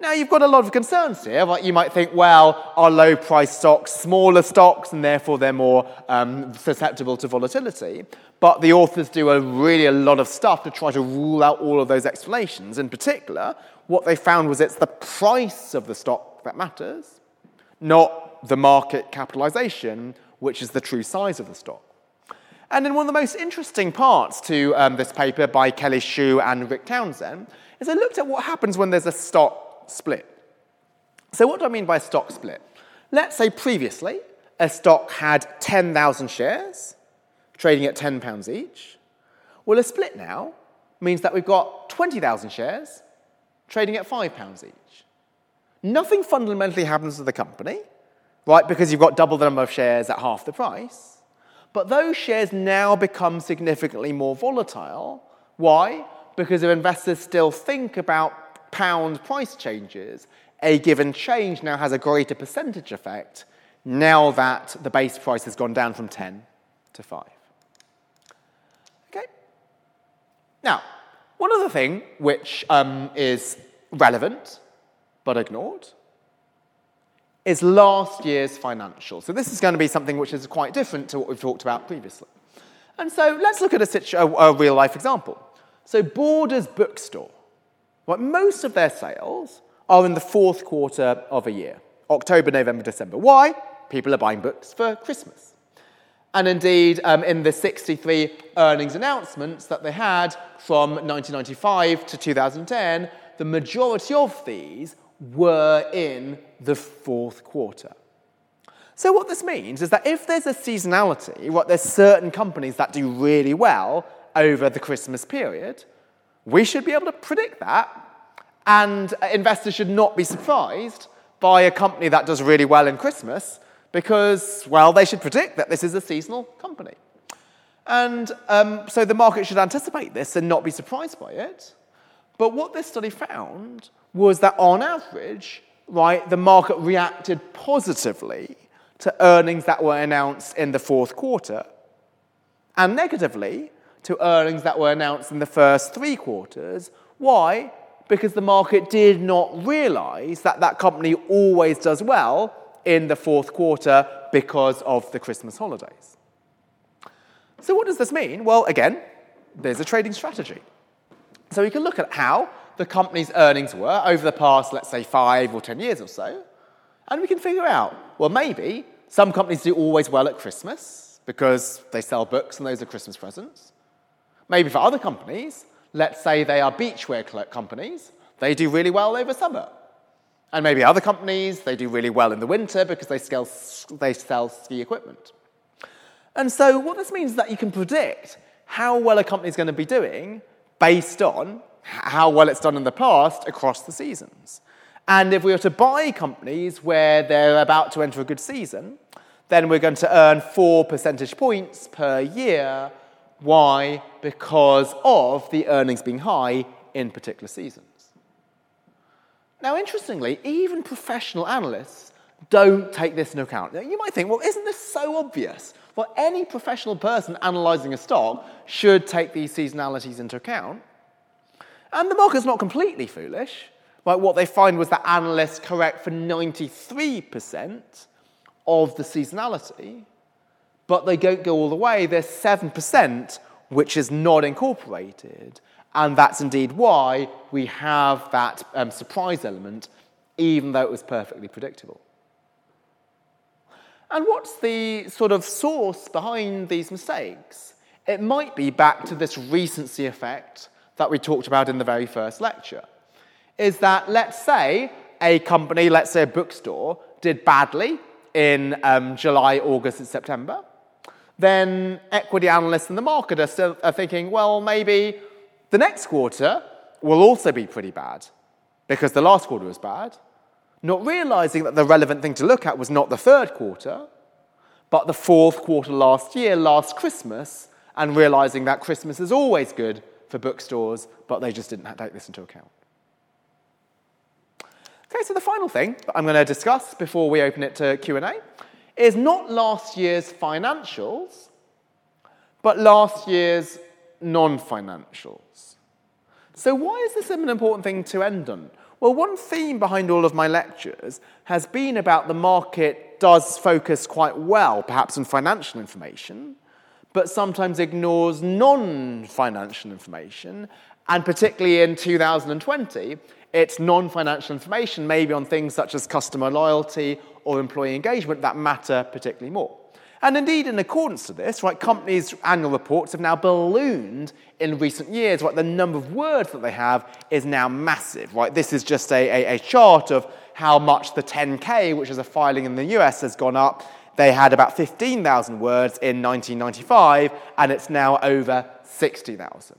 Now, you've got a lot of concerns here. Like you might think, well, are low price stocks smaller stocks and therefore they're more um, susceptible to volatility? But the authors do a really a lot of stuff to try to rule out all of those explanations. In particular, what they found was it's the price of the stock that matters, not the market capitalization, which is the true size of the stock. And then one of the most interesting parts to um, this paper by Kelly Shue and Rick Townsend is they looked at what happens when there's a stock split. So what do I mean by stock split? Let's say previously a stock had 10,000 shares trading at £10 each. Well, a split now means that we've got 20,000 shares trading at £5 each. Nothing fundamentally happens to the company, right, because you've got double the number of shares at half the price. But those shares now become significantly more volatile. Why? Because if investors still think about pound price changes, a given change now has a greater percentage effect now that the base price has gone down from 10 to 5. Okay? Now, one other thing which um, is relevant but ignored is last year's financial. So this is going to be something which is quite different to what we've talked about previously. And so let's look at a, situ- a, a real life example. So Borders Bookstore, well, most of their sales are in the fourth quarter of a year, October, November, December. Why? People are buying books for Christmas. And indeed, um, in the 63 earnings announcements that they had from 1995 to 2010, the majority of these were in the fourth quarter. So, what this means is that if there's a seasonality, what there's certain companies that do really well over the Christmas period, we should be able to predict that. And investors should not be surprised by a company that does really well in Christmas because, well, they should predict that this is a seasonal company. And um, so the market should anticipate this and not be surprised by it. But what this study found was that on average, right, the market reacted positively to earnings that were announced in the fourth quarter and negatively to earnings that were announced in the first three quarters. Why? Because the market did not realize that that company always does well in the fourth quarter because of the Christmas holidays. So, what does this mean? Well, again, there's a trading strategy. So, we can look at how the company's earnings were over the past, let's say, five or 10 years or so, and we can figure out, well, maybe some companies do always well at Christmas because they sell books and those are Christmas presents. Maybe for other companies, let's say they are beachwear companies, they do really well over summer. And maybe other companies, they do really well in the winter because they sell, they sell ski equipment. And so what this means is that you can predict how well a company is going to be doing based on how well it's done in the past across the seasons. And if we were to buy companies where they're about to enter a good season, then we're going to earn four percentage points per year. Why? Because of the earnings being high in particular seasons. Now, interestingly, even professional analysts don't take this into account. Now, you might think, well, isn't this so obvious? Well, any professional person analysing a stock should take these seasonalities into account. And the market's not completely foolish. Right? What they find was that analysts correct for 93% of the seasonality, but they don't go all the way. There's 7% which is not incorporated. And that's indeed why we have that um, surprise element, even though it was perfectly predictable. And what's the sort of source behind these mistakes? It might be back to this recency effect that we talked about in the very first lecture. Is that, let's say, a company, let's say a bookstore, did badly in um, July, August, and September. Then equity analysts in the market are, still, are thinking, well, maybe the next quarter will also be pretty bad because the last quarter was bad, not realizing that the relevant thing to look at was not the third quarter, but the fourth quarter last year, last Christmas, and realizing that Christmas is always good for bookstores, but they just didn't take this into account. Okay, so the final thing that I'm going to discuss before we open it to Q&A is not last year's financials, but last year's non-financials. So why is this an important thing to end on? Well, one theme behind all of my lectures has been about the market does focus quite well, perhaps on financial information, but sometimes ignores non-financial information, and particularly in 2020, it's non-financial information, maybe on things such as customer loyalty or employee engagement that matter particularly more. And indeed, in accordance to this, right, companies' annual reports have now ballooned in recent years. Right, the number of words that they have is now massive. Right, this is just a, a, a chart of how much the 10K, which is a filing in the US, has gone up. They had about 15,000 words in 1995, and it's now over 60,000.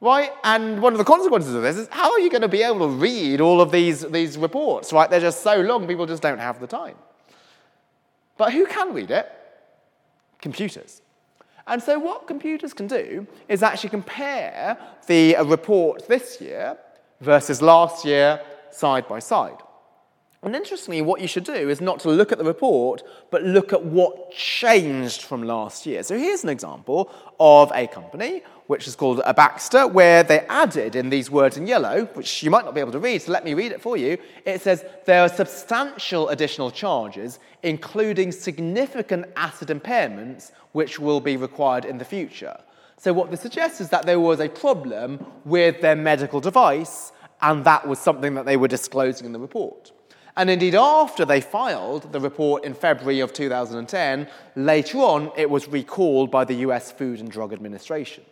Right? And one of the consequences of this is how are you going to be able to read all of these, these reports? Right? They're just so long, people just don't have the time. But who can read it? computers. And so, what computers can do is actually compare the uh, report this year versus last year side by side. And interestingly, what you should do is not to look at the report, but look at what changed from last year. So here's an example of a company, which is called a Baxter, where they added in these words in yellow, which you might not be able to read, so let me read it for you. It says, there are substantial additional charges, including significant asset impairments, which will be required in the future. So what this suggests is that there was a problem with their medical device, and that was something that they were disclosing in the report. And indeed, after they filed the report in February of 2010, later on it was recalled by the US Food and Drug Administration.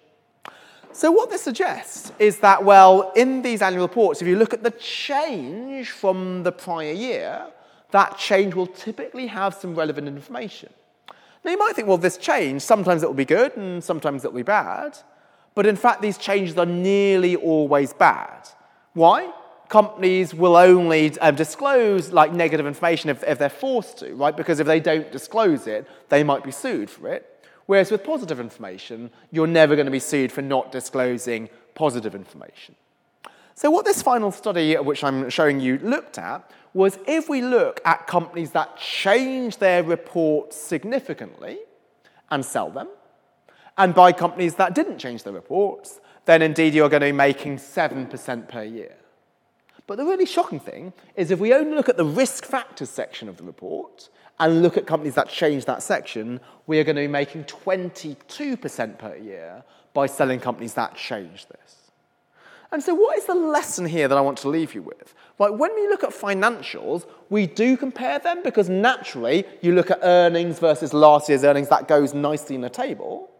So, what this suggests is that, well, in these annual reports, if you look at the change from the prior year, that change will typically have some relevant information. Now, you might think, well, this change, sometimes it will be good and sometimes it will be bad. But in fact, these changes are nearly always bad. Why? Companies will only um, disclose like negative information if, if they're forced to, right? Because if they don't disclose it, they might be sued for it. Whereas with positive information, you're never going to be sued for not disclosing positive information. So, what this final study, which I'm showing you, looked at was if we look at companies that change their reports significantly and sell them, and buy companies that didn't change their reports, then indeed you're going to be making 7% per year. But the really shocking thing is if we only look at the risk factors section of the report and look at companies that change that section, we are going to be making 22% per year by selling companies that change this. And so, what is the lesson here that I want to leave you with? Like, when we look at financials, we do compare them because naturally you look at earnings versus last year's earnings, that goes nicely in a table.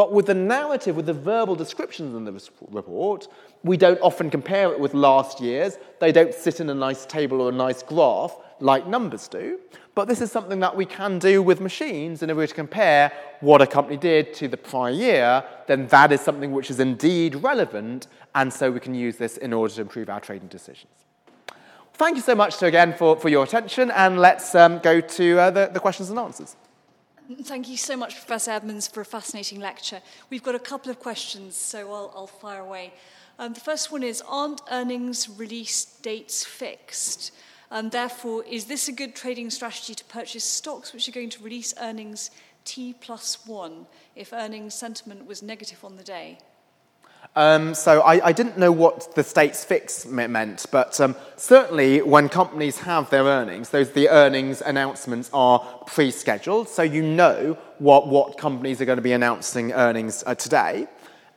But with the narrative, with the verbal descriptions in the report, we don't often compare it with last year's. They don't sit in a nice table or a nice graph like numbers do. But this is something that we can do with machines. And if we were to compare what a company did to the prior year, then that is something which is indeed relevant. And so we can use this in order to improve our trading decisions. Thank you so much to, again for, for your attention. And let's um, go to uh, the, the questions and answers. Thank you so much, Professor Edmans, for a fascinating lecture. We've got a couple of questions, so I'll, I'll fire away. Um, the first one is Aren't earnings release dates fixed? And therefore, is this a good trading strategy to purchase stocks which are going to release earnings T plus one if earnings sentiment was negative on the day? Um, so I, I, didn't know what the state's fix meant, but um, certainly when companies have their earnings, those the earnings announcements are pre-scheduled, so you know what, what companies are going to be announcing earnings uh, today.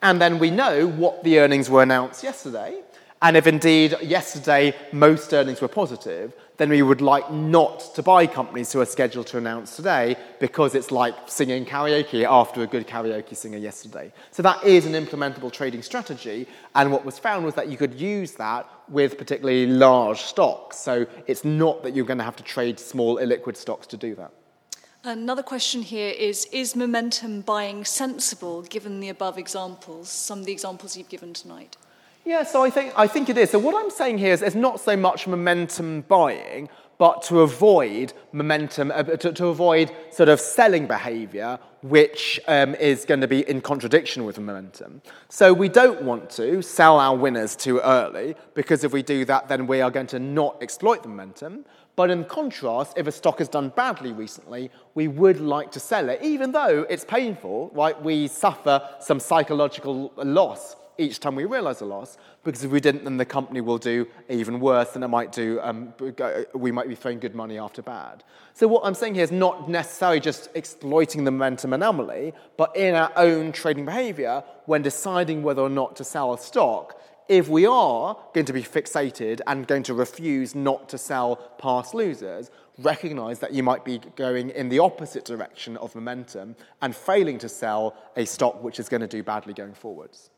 And then we know what the earnings were announced yesterday. And if indeed yesterday most earnings were positive, then we would like not to buy companies who are scheduled to announce today because it's like singing karaoke after a good karaoke singer yesterday. So that is an implementable trading strategy. And what was found was that you could use that with particularly large stocks. So it's not that you're going to have to trade small illiquid stocks to do that. Another question here is Is momentum buying sensible given the above examples, some of the examples you've given tonight? Yeah, so I think, I think it is. So what I'm saying here is there's not so much momentum buying, but to avoid momentum, uh, to, to, avoid sort of selling behavior, which um, is going to be in contradiction with momentum. So we don't want to sell our winners too early, because if we do that, then we are going to not exploit the momentum. But in contrast, if a stock has done badly recently, we would like to sell it, even though it's painful, right? We suffer some psychological loss each time we realize a loss, because if we didn't, then the company will do even worse than it might do. Um, we might be throwing good money after bad. So what I'm saying here is not necessarily just exploiting the momentum anomaly, but in our own trading behavior, when deciding whether or not to sell a stock, if we are going to be fixated and going to refuse not to sell past losers, recognize that you might be going in the opposite direction of momentum and failing to sell a stock which is going to do badly going forwards.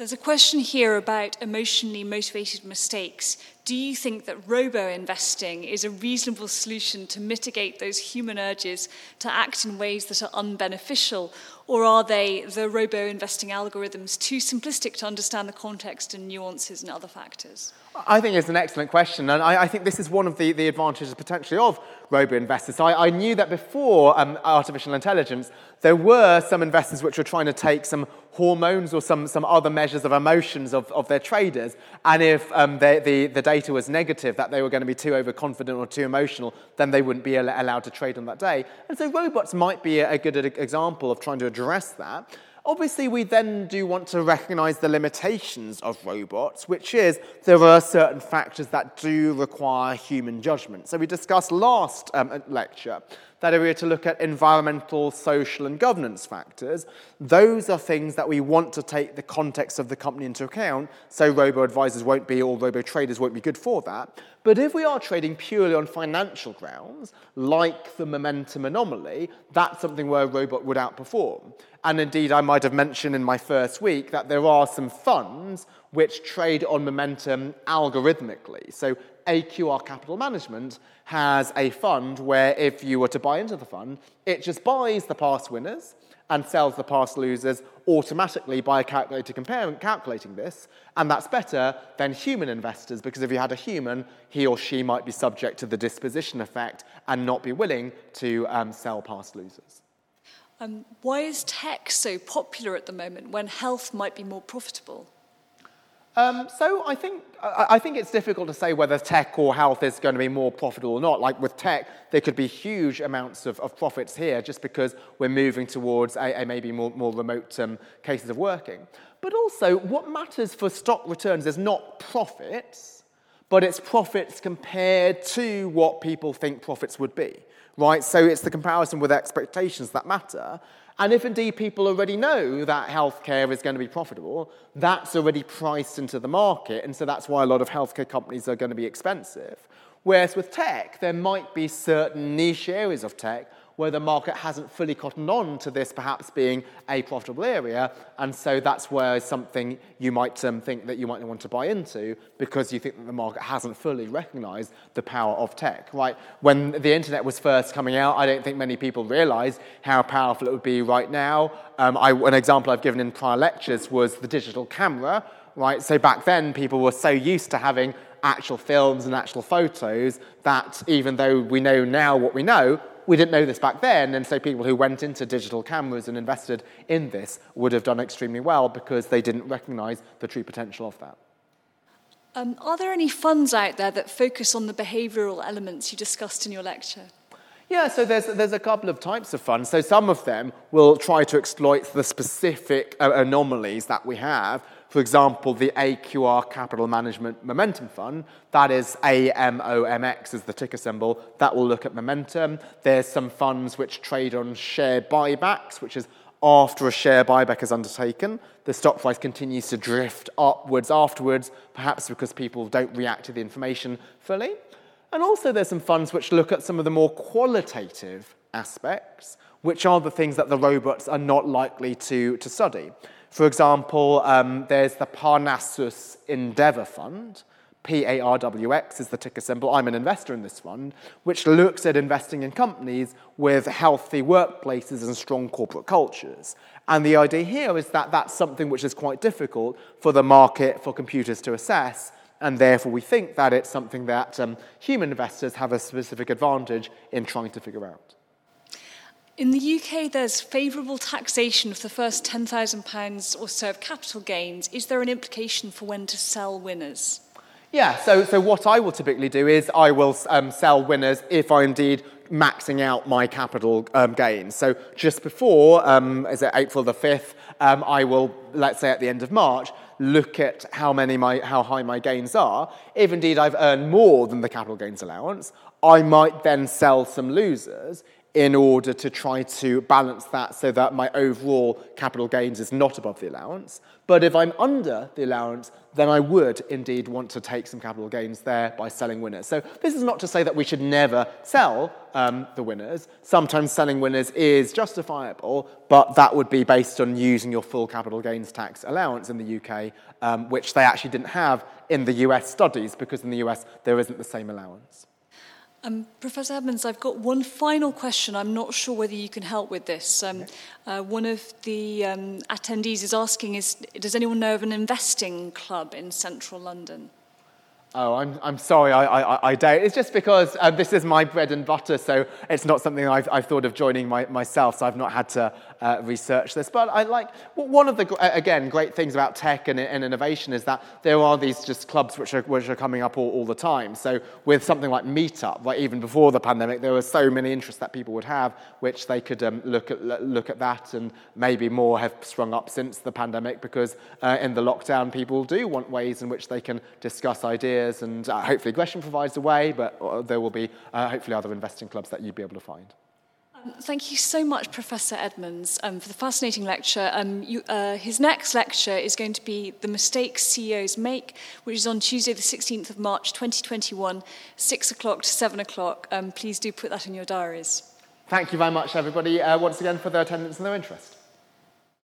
There's a question here about emotionally motivated mistakes. Do you think that robo investing is a reasonable solution to mitigate those human urges to act in ways that are unbeneficial? Or are they, the robo investing algorithms, too simplistic to understand the context and nuances and other factors? I think it's an excellent question, and I, I think this is one of the, the advantages potentially of robo investors. I, I knew that before um, artificial intelligence, there were some investors which were trying to take some hormones or some, some other measures of emotions of, of their traders, and if um, they, the, the data was negative, that they were going to be too overconfident or too emotional, then they wouldn't be allowed to trade on that day. And so robots might be a good example of trying to address that. Obviously, we then do want to recognize the limitations of robots, which is there are certain factors that do require human judgment. So we discussed last um, lecture that area to look at environmental, social, and governance factors. Those are things that we want to take the context of the company into account, so robo advisors won't be, or robo traders won't be good for that. But if we are trading purely on financial grounds, like the momentum anomaly, that's something where a robot would outperform. And indeed, I might have mentioned in my first week that there are some funds which trade on momentum algorithmically. So AQR Capital Management has a fund where if you were to buy into the fund, it just buys the past winners and sells the past losers automatically by calculator comparing, calculating this. And that's better than human investors because if you had a human, he or she might be subject to the disposition effect and not be willing to um, sell past losers. Um, why is tech so popular at the moment when health might be more profitable? Um, so I think, I, think it's difficult to say whether tech or health is going to be more profitable or not. Like with tech, there could be huge amounts of, of profits here just because we're moving towards a, a maybe more, more remote um, cases of working. But also, what matters for stock returns is not profits, but it's profits compared to what people think profits would be, right? So it's the comparison with expectations that matter. And if indeed people already know that healthcare is going to be profitable, that's already priced into the market. And so that's why a lot of healthcare companies are going to be expensive. Whereas with tech, there might be certain niche areas of tech where the market hasn't fully cottoned on to this perhaps being a profitable area. And so that's where something you might um, think that you might want to buy into because you think that the market hasn't fully recognized the power of tech, right? When the internet was first coming out, I don't think many people realized how powerful it would be right now. Um, I, an example I've given in prior lectures was the digital camera, right? So back then, people were so used to having actual films and actual photos that even though we know now what we know, we didn't know this back then, and so people who went into digital cameras and invested in this would have done extremely well because they didn't recognize the true potential of that. Um, are there any funds out there that focus on the behavioral elements you discussed in your lecture? Yeah, so there's, there's a couple of types of funds. So some of them will try to exploit the specific uh, anomalies that we have for example, the AQR Capital Management Momentum Fund, that is AMOMX is the ticker symbol, that will look at momentum. There's some funds which trade on share buybacks, which is after a share buyback is undertaken, the stock price continues to drift upwards afterwards, perhaps because people don't react to the information fully. And also there's some funds which look at some of the more qualitative aspects, which are the things that the robots are not likely to, to study. For example, um, there's the Parnassus Endeavour Fund. PARWX is the ticker symbol. I'm an investor in this fund, which looks at investing in companies with healthy workplaces and strong corporate cultures. And the idea here is that that's something which is quite difficult for the market, for computers to assess. And therefore, we think that it's something that um, human investors have a specific advantage in trying to figure out. In the UK, there's favourable taxation for the first £10,000 or so of capital gains. Is there an implication for when to sell winners? Yeah, so, so what I will typically do is I will um, sell winners if I indeed maxing out my capital um, gains. So just before, um, is it April the 5th, um, I will, let's say at the end of March, look at how, many my, how high my gains are. If indeed I've earned more than the capital gains allowance, I might then sell some losers in order to try to balance that so that my overall capital gains is not above the allowance. But if I'm under the allowance, then I would indeed want to take some capital gains there by selling winners. So this is not to say that we should never sell um, the winners. Sometimes selling winners is justifiable, but that would be based on using your full capital gains tax allowance in the UK, um, which they actually didn't have in the US studies because in the US there isn't the same allowance. Um, Professor Edmans, I've got one final question. I'm not sure whether you can help with this. Um, uh, one of the um, attendees is asking, is, does anyone know of an investing club in central London? Oh, I'm, I'm sorry, I, I, I don't. It's just because uh, this is my bread and butter, so it's not something I've, I've thought of joining my, myself, so I've not had to uh, research this. But I like, one of the, again, great things about tech and, and, innovation is that there are these just clubs which are, which are coming up all, all the time. So with something like Meetup, even before the pandemic, there were so many interests that people would have, which they could um, look, at, look at that, and maybe more have sprung up since the pandemic because uh, in the lockdown, people do want ways in which they can discuss ideas ideas, and uh, hopefully Gresham provides a way, but uh, there will be uh, hopefully other investing clubs that you'd be able to find. Um, thank you so much, Professor Edmans, um, for the fascinating lecture. Um, you, uh, his next lecture is going to be The Mistakes CEOs Make, which is on Tuesday, the 16th of March, 2021, 6 o'clock to 7 o'clock. Um, please do put that in your diaries. Thank you very much, everybody, uh, once again, for their attendance and their interest.